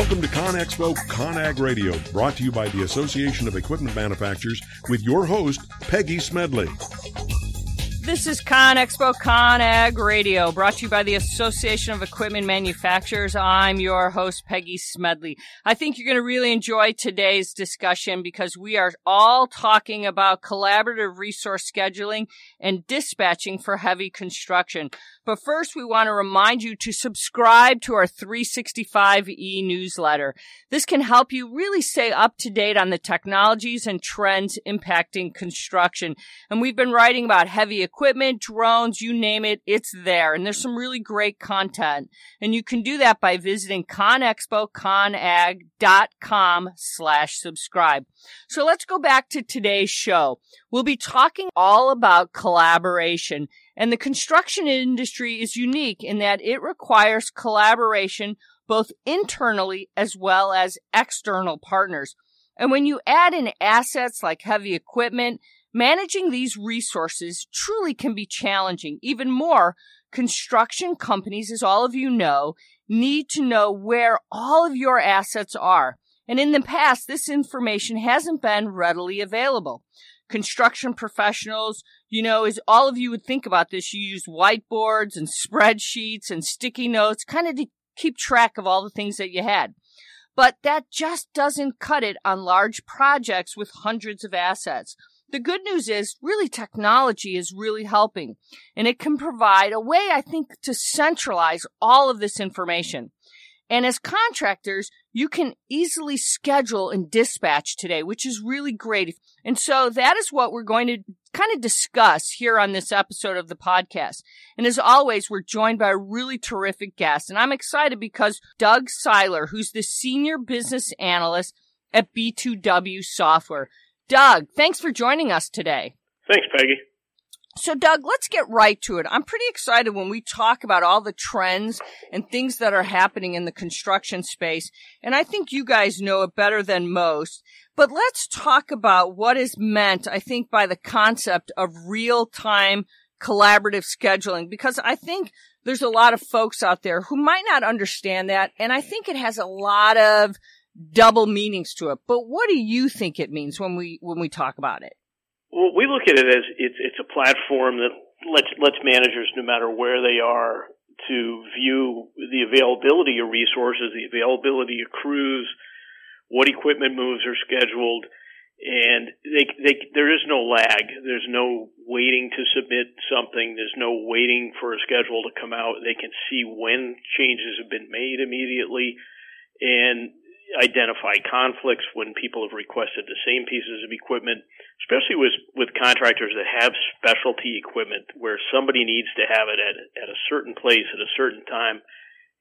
Welcome to ConExpo ConAg Radio, brought to you by the Association of Equipment Manufacturers with your host, Peggy Smedley. This is ConExpo ConAg Radio, brought to you by the Association of Equipment Manufacturers. I'm your host, Peggy Smedley. I think you're going to really enjoy today's discussion because we are all talking about collaborative resource scheduling and dispatching for heavy construction. But first, we want to remind you to subscribe to our 365e newsletter. This can help you really stay up to date on the technologies and trends impacting construction. And we've been writing about heavy equipment, drones, you name it, it's there. And there's some really great content. And you can do that by visiting conexpoconag.com slash subscribe. So let's go back to today's show. We'll be talking all about collaboration and the construction industry is unique in that it requires collaboration both internally as well as external partners. And when you add in assets like heavy equipment, managing these resources truly can be challenging. Even more, construction companies, as all of you know, need to know where all of your assets are. And in the past, this information hasn't been readily available construction professionals, you know, as all of you would think about this, you use whiteboards and spreadsheets and sticky notes, kind of to keep track of all the things that you had. But that just doesn't cut it on large projects with hundreds of assets. The good news is really technology is really helping and it can provide a way, I think, to centralize all of this information. And as contractors, you can easily schedule and dispatch today, which is really great. And so that is what we're going to kind of discuss here on this episode of the podcast. And as always, we're joined by a really terrific guest. And I'm excited because Doug Seiler, who's the senior business analyst at B2W Software. Doug, thanks for joining us today. Thanks, Peggy. So, Doug, let's get right to it. I'm pretty excited when we talk about all the trends and things that are happening in the construction space. And I think you guys know it better than most. But let's talk about what is meant, I think, by the concept of real time collaborative scheduling, because I think there's a lot of folks out there who might not understand that. And I think it has a lot of double meanings to it. But what do you think it means when we, when we talk about it? We look at it as it's it's a platform that lets lets managers, no matter where they are, to view the availability of resources, the availability of crews, what equipment moves are scheduled, and they they there is no lag. There's no waiting to submit something. There's no waiting for a schedule to come out. They can see when changes have been made immediately, and identify conflicts when people have requested the same pieces of equipment, especially with with contractors that have specialty equipment where somebody needs to have it at at a certain place at a certain time,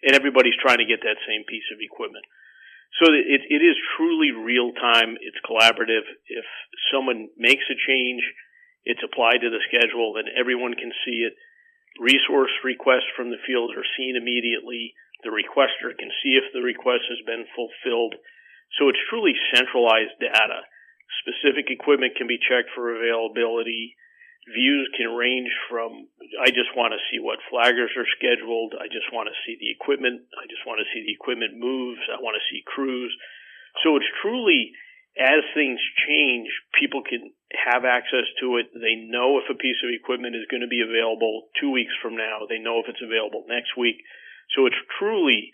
and everybody's trying to get that same piece of equipment. So it it is truly real time. It's collaborative. If someone makes a change, it's applied to the schedule, and everyone can see it. Resource requests from the field are seen immediately the requester can see if the request has been fulfilled. So it's truly centralized data. Specific equipment can be checked for availability. Views can range from, I just want to see what flaggers are scheduled. I just want to see the equipment. I just want to see the equipment moves. I want to see crews. So it's truly, as things change, people can have access to it. They know if a piece of equipment is going to be available two weeks from now. They know if it's available next week. So it's truly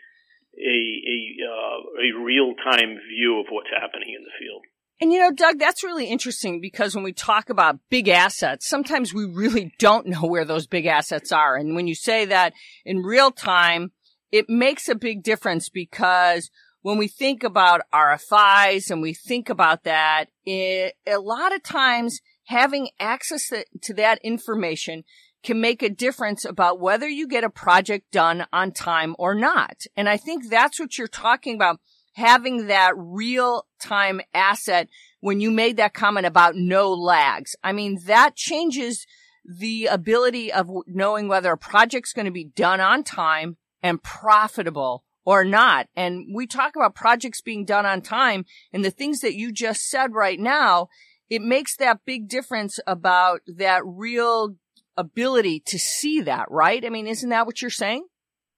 a a, uh, a real time view of what's happening in the field. And you know, Doug, that's really interesting because when we talk about big assets, sometimes we really don't know where those big assets are. And when you say that in real time, it makes a big difference because when we think about RFIs and we think about that, it, a lot of times having access to that information can make a difference about whether you get a project done on time or not. And I think that's what you're talking about, having that real time asset when you made that comment about no lags. I mean, that changes the ability of knowing whether a project's going to be done on time and profitable or not. And we talk about projects being done on time and the things that you just said right now, it makes that big difference about that real ability to see that, right? I mean, isn't that what you're saying?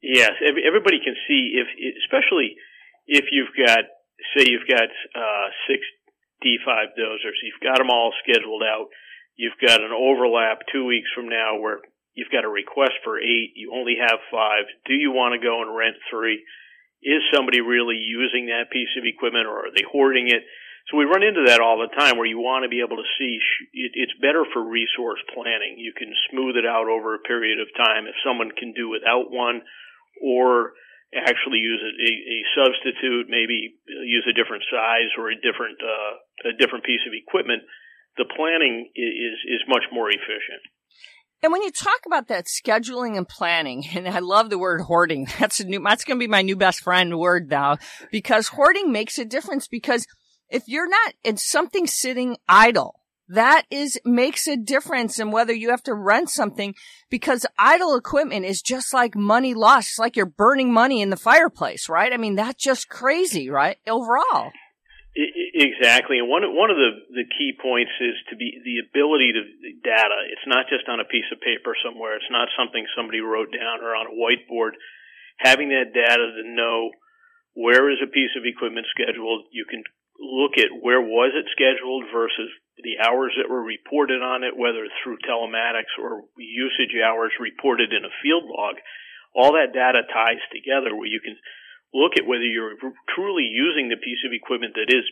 Yes, everybody can see if, especially if you've got, say, you've got uh, six D5 dozers, you've got them all scheduled out. You've got an overlap two weeks from now where you've got a request for eight. You only have five. Do you want to go and rent three? Is somebody really using that piece of equipment or are they hoarding it? So we run into that all the time where you want to be able to see it's better for resource planning. You can smooth it out over a period of time if someone can do without one or actually use a, a, substitute, maybe use a different size or a different uh, a different piece of equipment. The planning is is much more efficient. And when you talk about that scheduling and planning, and I love the word hoarding, that's a new, that's going to be my new best friend word now, because hoarding makes a difference because if you're not, it's something sitting idle. That is, makes a difference in whether you have to rent something because idle equipment is just like money lost. It's like you're burning money in the fireplace, right? I mean, that's just crazy, right? Overall. Exactly, and one one of the the key points is to be the ability to data. It's not just on a piece of paper somewhere. It's not something somebody wrote down or on a whiteboard. Having that data to know where is a piece of equipment scheduled, you can look at where was it scheduled versus the hours that were reported on it, whether through telematics or usage hours reported in a field log. All that data ties together where you can look at whether you're truly using the piece of equipment that is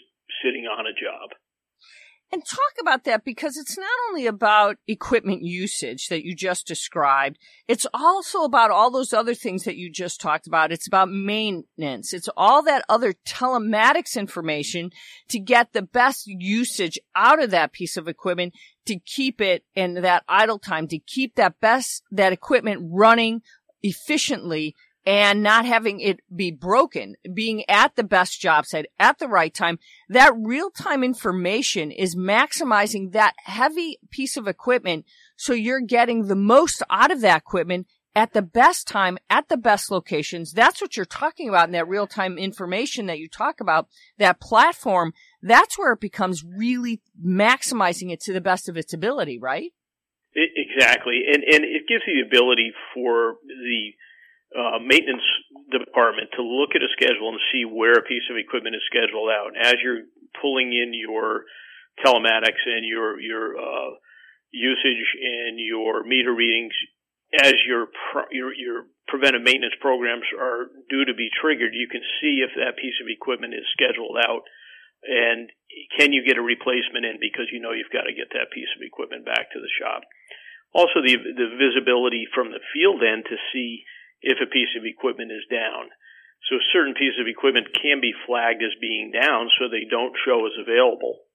sitting on a job. And talk about that because it's not only about equipment usage that you just described. It's also about all those other things that you just talked about. It's about maintenance. It's all that other telematics information to get the best usage out of that piece of equipment to keep it in that idle time, to keep that best, that equipment running efficiently and not having it be broken, being at the best job site at the right time. That real time information is maximizing that heavy piece of equipment. So you're getting the most out of that equipment at the best time, at the best locations. That's what you're talking about in that real time information that you talk about, that platform. That's where it becomes really maximizing it to the best of its ability, right? exactly. And, and it gives you the ability for the uh, maintenance department to look at a schedule and see where a piece of equipment is scheduled out. As you're pulling in your telematics and your your uh, usage and your meter readings, as your pro- your your preventive maintenance programs are due to be triggered, you can see if that piece of equipment is scheduled out and can you get a replacement in because you know you've got to get that piece of equipment back to the shop. Also, the the visibility from the field end to see if a piece of equipment is down. So a certain pieces of equipment can be flagged as being down so they don't show as available.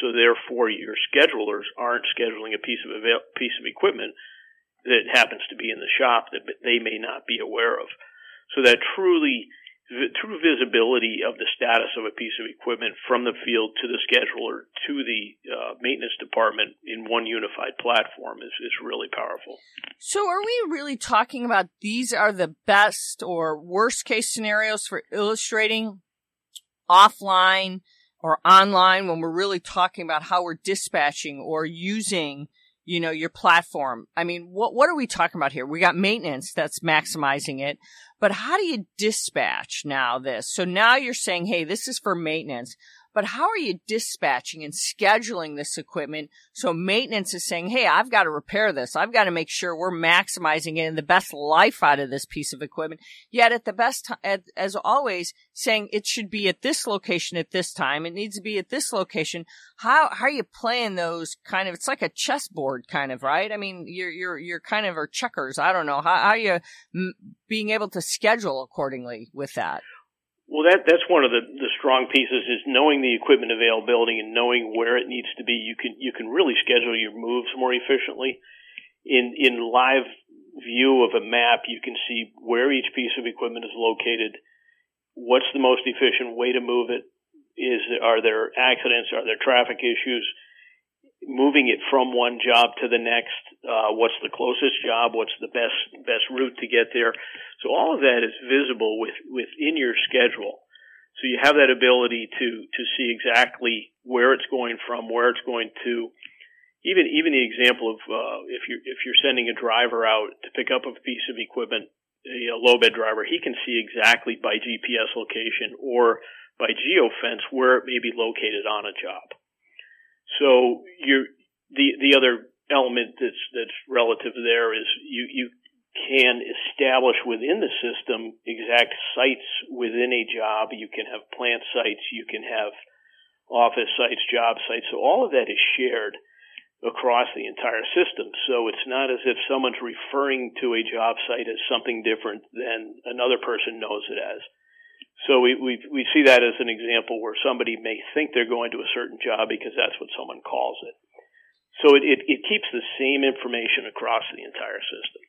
So therefore your schedulers aren't scheduling a piece of avail- piece of equipment that happens to be in the shop that they may not be aware of. So that truly true visibility of the status of a piece of equipment from the field to the scheduler to the uh, maintenance department in one unified platform is, is really powerful. So, are we really talking about these are the best or worst case scenarios for illustrating offline or online when we're really talking about how we're dispatching or using? You know, your platform. I mean, what, what are we talking about here? We got maintenance that's maximizing it, but how do you dispatch now this? So now you're saying, Hey, this is for maintenance. But how are you dispatching and scheduling this equipment? So maintenance is saying, Hey, I've got to repair this. I've got to make sure we're maximizing it and the best life out of this piece of equipment. Yet at the best time, as always, saying it should be at this location at this time. It needs to be at this location. How, how are you playing those kind of, it's like a chessboard kind of, right? I mean, you're, you're, you're kind of, or checkers. I don't know. How, how are you m- being able to schedule accordingly with that? Well, that that's one of the the strong pieces is knowing the equipment availability and knowing where it needs to be. You can you can really schedule your moves more efficiently. In in live view of a map, you can see where each piece of equipment is located. What's the most efficient way to move it? Is are there accidents? Are there traffic issues? Moving it from one job to the next. Uh, what's the closest job? What's the best best route to get there? So all of that is visible with within your schedule. So you have that ability to to see exactly where it's going from, where it's going to. Even even the example of uh, if you if you're sending a driver out to pick up a piece of equipment a low bed driver, he can see exactly by GPS location or by geofence where it may be located on a job. So you the the other element that's that's relative there is you you can establish within the system exact sites within a job. You can have plant sites, you can have office sites, job sites. So all of that is shared across the entire system. So it's not as if someone's referring to a job site as something different than another person knows it as. So we, we, we see that as an example where somebody may think they're going to a certain job because that's what someone calls it. So it, it, it keeps the same information across the entire system.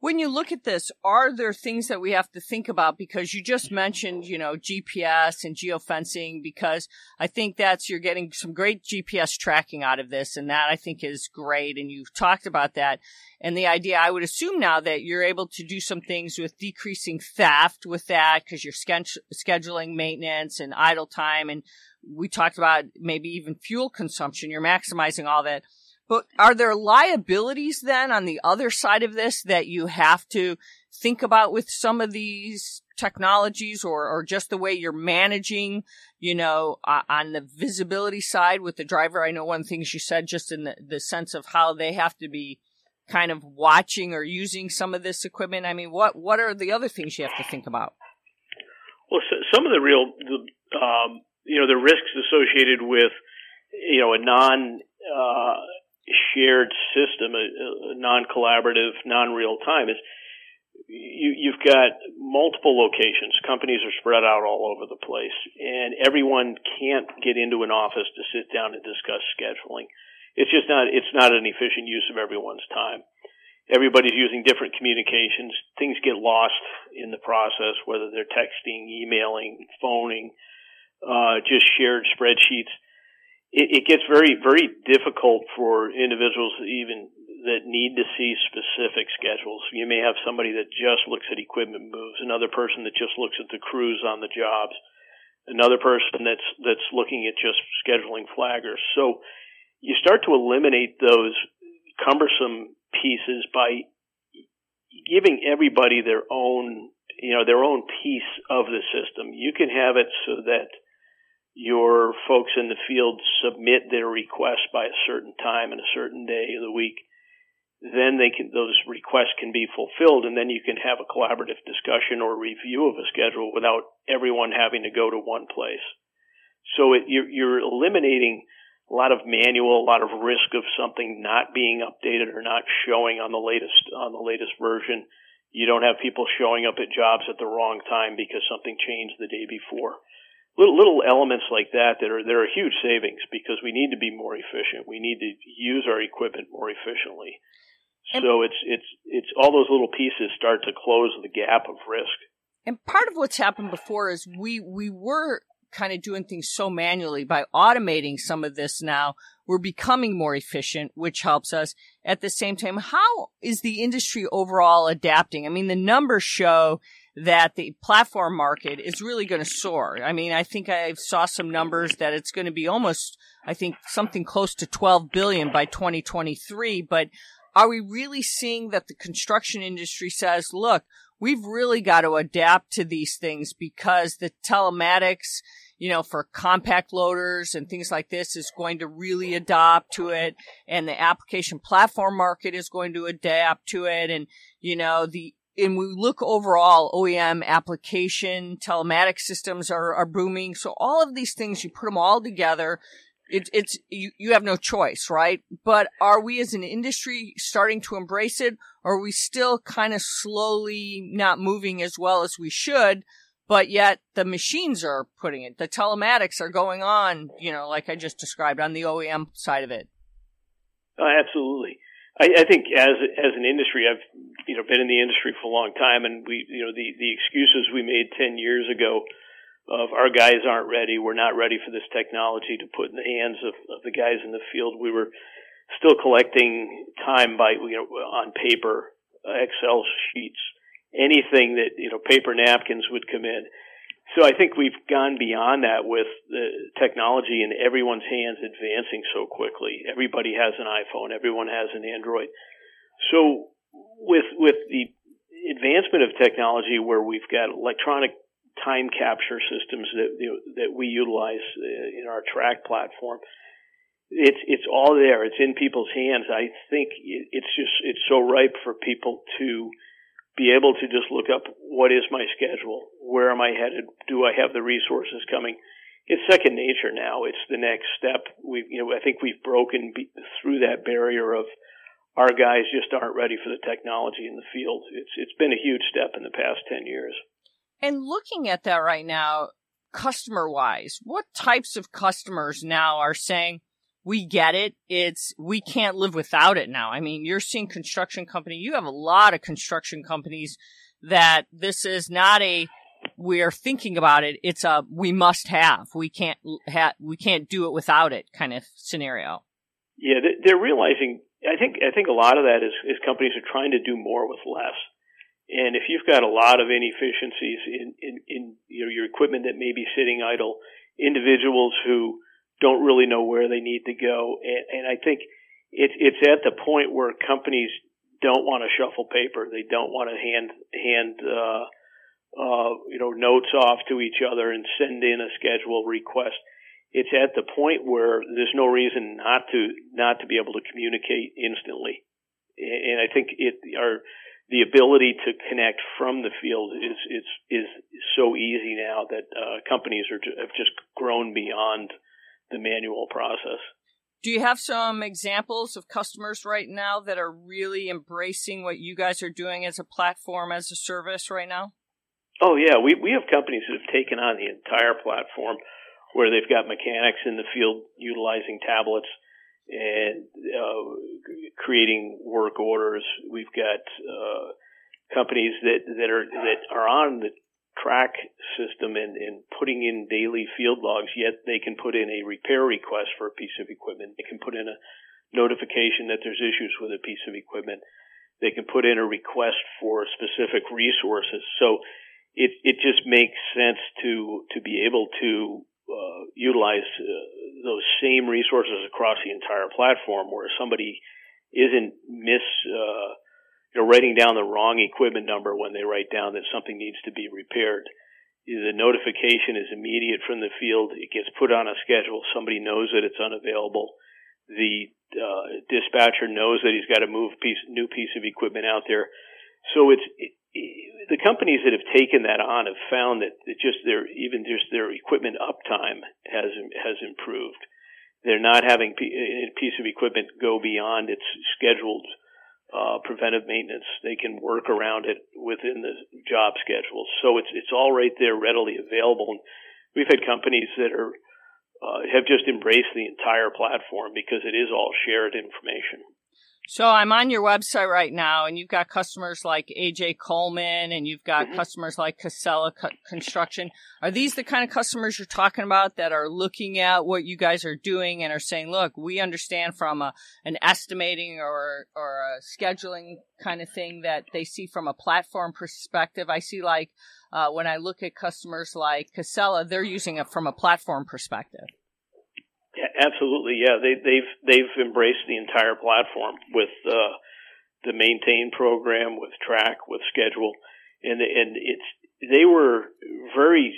When you look at this, are there things that we have to think about? Because you just mentioned, you know, GPS and geofencing, because I think that's, you're getting some great GPS tracking out of this. And that I think is great. And you've talked about that. And the idea, I would assume now that you're able to do some things with decreasing theft with that, because you're scheduling maintenance and idle time. And we talked about maybe even fuel consumption. You're maximizing all that. But are there liabilities then on the other side of this that you have to think about with some of these technologies or, or just the way you're managing, you know, uh, on the visibility side with the driver? I know one thing you said just in the, the sense of how they have to be kind of watching or using some of this equipment. I mean, what, what are the other things you have to think about? Well, so some of the real, the, um, you know, the risks associated with, you know, a non, uh, shared system, a, a non-collaborative, non-real time, is you, you've got multiple locations. Companies are spread out all over the place, and everyone can't get into an office to sit down and discuss scheduling. It's just not. It's not an efficient use of everyone's time. Everybody's using different communications. Things get lost in the process, whether they're texting, emailing, phoning, uh, just shared spreadsheets it, it gets very, very difficult for individuals even that need to see specific schedules. You may have somebody that just looks at equipment moves, another person that just looks at the crews on the jobs, another person that's that's looking at just scheduling flaggers. So you start to eliminate those cumbersome pieces by giving everybody their own, you know, their own piece of the system. You can have it so that your folks in the field submit their request by a certain time and a certain day of the week, then they can those requests can be fulfilled, and then you can have a collaborative discussion or review of a schedule without everyone having to go to one place. So it, you're, you're eliminating a lot of manual, a lot of risk of something not being updated or not showing on the latest on the latest version. You don't have people showing up at jobs at the wrong time because something changed the day before little little elements like that that are there are huge savings because we need to be more efficient. We need to use our equipment more efficiently. And so it's it's it's all those little pieces start to close the gap of risk. And part of what's happened before is we we were kind of doing things so manually by automating some of this now we're becoming more efficient which helps us at the same time how is the industry overall adapting i mean the numbers show that the platform market is really going to soar. I mean, I think I saw some numbers that it's going to be almost, I think something close to 12 billion by 2023. But are we really seeing that the construction industry says, look, we've really got to adapt to these things because the telematics, you know, for compact loaders and things like this is going to really adapt to it. And the application platform market is going to adapt to it. And, you know, the and we look overall, OEM application, telematics systems are, are booming. So all of these things, you put them all together. It, it's, you, you have no choice, right? But are we as an industry starting to embrace it? Or are we still kind of slowly not moving as well as we should? But yet the machines are putting it. The telematics are going on, you know, like I just described on the OEM side of it. Oh, absolutely. I, I think as as an industry, I've you know been in the industry for a long time, and we you know the the excuses we made ten years ago of our guys aren't ready, we're not ready for this technology to put in the hands of, of the guys in the field. We were still collecting time by you know on paper, Excel sheets, anything that you know paper napkins would come in so I think we've gone beyond that with the technology in everyone's hands advancing so quickly. Everybody has an iPhone. Everyone has an Android. So with with the advancement of technology where we've got electronic time capture systems that you know, that we utilize uh, in our track platform. It's it's all there. It's in people's hands. I think it's just it's so ripe for people to be able to just look up what is my schedule, where am I headed, do I have the resources coming. It's second nature now. It's the next step. We you know I think we've broken through that barrier of our guys just aren't ready for the technology in the field. It's it's been a huge step in the past ten years. And looking at that right now, customer wise, what types of customers now are saying, we get it. It's, we can't live without it now. I mean, you're seeing construction company. You have a lot of construction companies that this is not a, we're thinking about it. It's a, we must have. We can't have, we can't do it without it kind of scenario. Yeah, they're realizing I think I think a lot of that is, is companies are trying to do more with less. And if you've got a lot of inefficiencies in, in, in you know, your equipment that may be sitting idle, individuals who don't really know where they need to go, and, and I think it's it's at the point where companies don't want to shuffle paper. They don't want to hand hand uh, uh, you know notes off to each other and send in a schedule request it's at the point where there's no reason not to not to be able to communicate instantly. And I think it our the ability to connect from the field is is is so easy now that uh, companies are have just grown beyond the manual process. Do you have some examples of customers right now that are really embracing what you guys are doing as a platform as a service right now? Oh yeah, we we have companies that have taken on the entire platform where they've got mechanics in the field utilizing tablets and uh, creating work orders. We've got uh, companies that that are that are on the track system and, and putting in daily field logs, yet they can put in a repair request for a piece of equipment. They can put in a notification that there's issues with a piece of equipment. They can put in a request for specific resources. So it it just makes sense to to be able to uh, utilize uh, those same resources across the entire platform, where somebody isn't miss uh, you know writing down the wrong equipment number when they write down that something needs to be repaired. The notification is immediate from the field. It gets put on a schedule. Somebody knows that it's unavailable. The uh, dispatcher knows that he's got to move piece, new piece of equipment out there. So it's it, the companies that have taken that on have found that just their even just their equipment uptime has has improved. They're not having a piece of equipment go beyond its scheduled uh, preventive maintenance. They can work around it within the job schedule. So it's it's all right there, readily available. And we've had companies that are uh, have just embraced the entire platform because it is all shared information. So I'm on your website right now and you've got customers like AJ Coleman and you've got mm-hmm. customers like Casella Construction. Are these the kind of customers you're talking about that are looking at what you guys are doing and are saying, look, we understand from a, an estimating or, or a scheduling kind of thing that they see from a platform perspective. I see like, uh, when I look at customers like Casella, they're using it from a platform perspective. Absolutely, yeah. They, they've they've embraced the entire platform with uh, the maintain program, with track, with schedule, and and it's they were very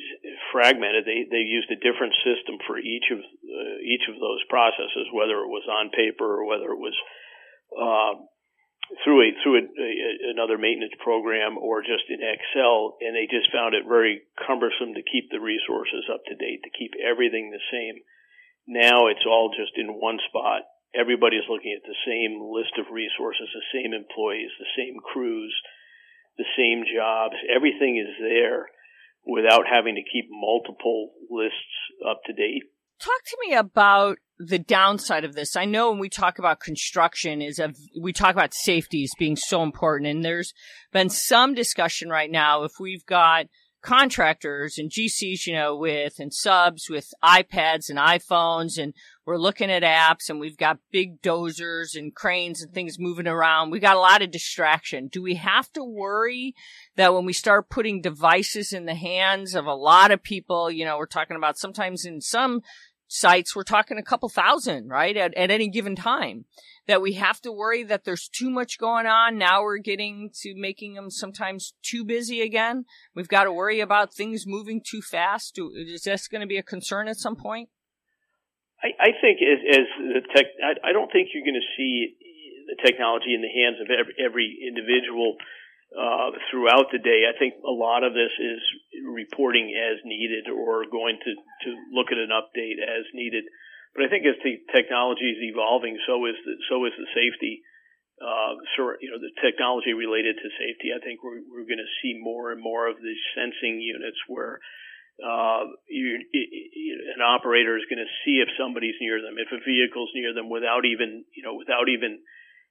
fragmented. They they used a different system for each of uh, each of those processes, whether it was on paper or whether it was uh, through a through a, a, another maintenance program or just in Excel. And they just found it very cumbersome to keep the resources up to date, to keep everything the same. Now it's all just in one spot. Everybody's looking at the same list of resources, the same employees, the same crews, the same jobs. Everything is there without having to keep multiple lists up to date. Talk to me about the downside of this. I know when we talk about construction is a, we talk about safety as being so important and there's been some discussion right now if we've got contractors and GCs, you know, with and subs with iPads and iPhones and we're looking at apps and we've got big dozers and cranes and things moving around. We got a lot of distraction. Do we have to worry that when we start putting devices in the hands of a lot of people, you know, we're talking about sometimes in some sites, we're talking a couple thousand, right? At, at any given time that we have to worry that there's too much going on. Now we're getting to making them sometimes too busy again. We've got to worry about things moving too fast. Is this going to be a concern at some point? I, I think as, as the tech, I, I don't think you're going to see the technology in the hands of every, every individual uh, throughout the day. I think a lot of this is reporting as needed or going to, to look at an update as needed. But I think as the technology is evolving, so is the, so is the safety. Uh, so, you know, the technology related to safety. I think we're, we're going to see more and more of these sensing units where uh, you, you, an operator is going to see if somebody's near them, if a vehicle's near them, without even, you know, without even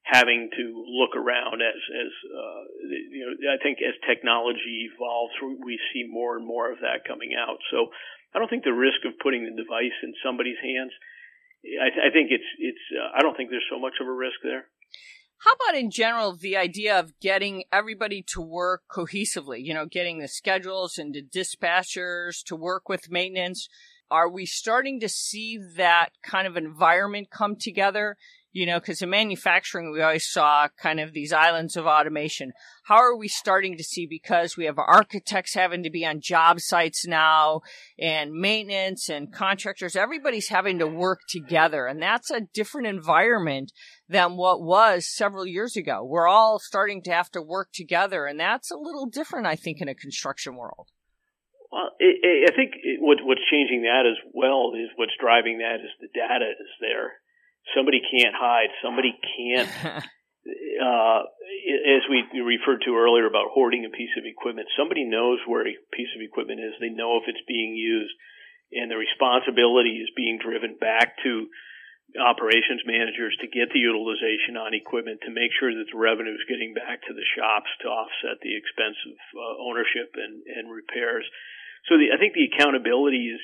having to look around as as uh, you know I think as technology evolves we see more and more of that coming out. So I don't think the risk of putting the device in somebody's hands I, th- I think it's it's uh, I don't think there's so much of a risk there. How about in general the idea of getting everybody to work cohesively you know getting the schedules and the dispatchers to work with maintenance? Are we starting to see that kind of environment come together you know, because in manufacturing, we always saw kind of these islands of automation. How are we starting to see because we have architects having to be on job sites now and maintenance and contractors, everybody's having to work together. And that's a different environment than what was several years ago. We're all starting to have to work together. And that's a little different, I think, in a construction world. Well, I think what's changing that as well is what's driving that is the data is there somebody can't hide. Somebody can't. uh, as we referred to earlier about hoarding a piece of equipment, somebody knows where a piece of equipment is. They know if it's being used, and the responsibility is being driven back to operations managers to get the utilization on equipment to make sure that the revenue is getting back to the shops to offset the expense of uh, ownership and, and repairs. So the, I think the accountability is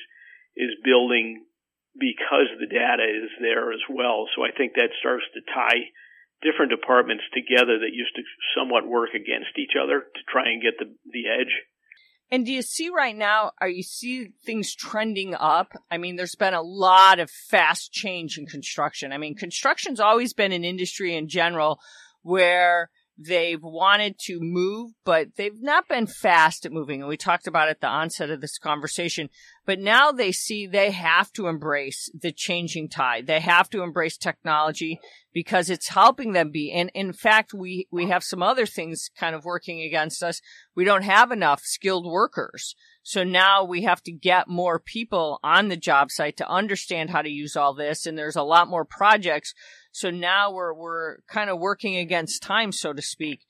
is building because the data is there as well. So I think that starts to tie different departments together that used to somewhat work against each other to try and get the, the edge. And do you see right now, are you see things trending up? I mean, there's been a lot of fast change in construction. I mean, construction's always been an industry in general where they've wanted to move, but they've not been fast at moving. And we talked about at the onset of this conversation. But now they see they have to embrace the changing tide. They have to embrace technology because it's helping them be. And in fact, we, we have some other things kind of working against us. We don't have enough skilled workers. So now we have to get more people on the job site to understand how to use all this. And there's a lot more projects. So now we're, we're kind of working against time, so to speak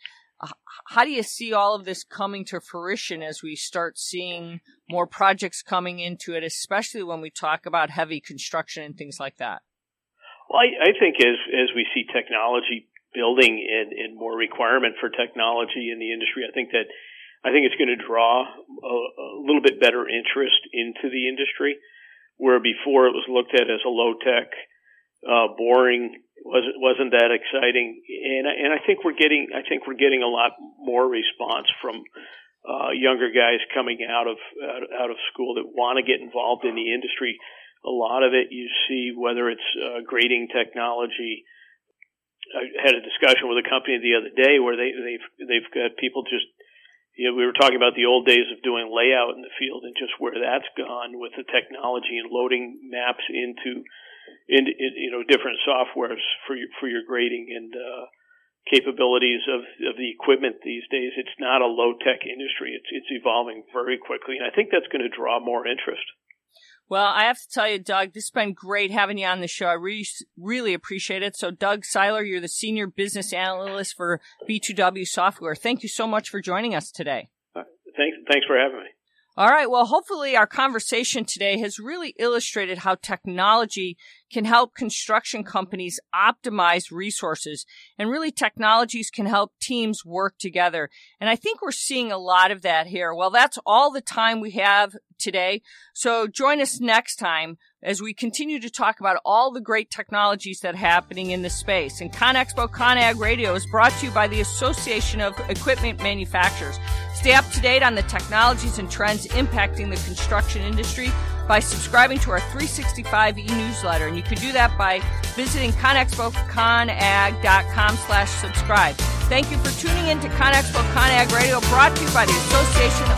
how do you see all of this coming to fruition as we start seeing more projects coming into it, especially when we talk about heavy construction and things like that? Well, I, I think as as we see technology building and, and more requirement for technology in the industry, I think that I think it's going to draw a, a little bit better interest into the industry, where before it was looked at as a low tech, uh, boring wasn't wasn't that exciting. And and I think we're getting I think we're getting a lot more response from uh, younger guys coming out of out, of school that want to get involved in the industry. A lot of it you see whether it's uh, grading technology. I had a discussion with a company the other day where they they've they've got people just you know, we were talking about the old days of doing layout in the field and just where that's gone with the technology and loading maps into in, in you know different softwares for your, for your grading and uh, capabilities of of the equipment these days. It's not a low tech industry. It's it's evolving very quickly, and I think that's going to draw more interest. Well, I have to tell you, Doug, this has been great having you on the show. I really, really appreciate it. So, Doug Seiler, you're the senior business analyst for B2W Software. Thank you so much for joining us today. Uh, thanks, thanks for having me. All right. Well, hopefully our conversation today has really illustrated how technology can help construction companies optimize resources and really technologies can help teams work together. And I think we're seeing a lot of that here. Well, that's all the time we have today. So join us next time as we continue to talk about all the great technologies that are happening in the space. And ConExpo ConAg Radio is brought to you by the Association of Equipment Manufacturers. Stay up to date on the technologies and trends impacting the construction industry by subscribing to our 365 e-newsletter. And you can do that by visiting conexpoconag.com slash subscribe. Thank you for tuning in to ConExpo ConAg Radio brought to you by the Association of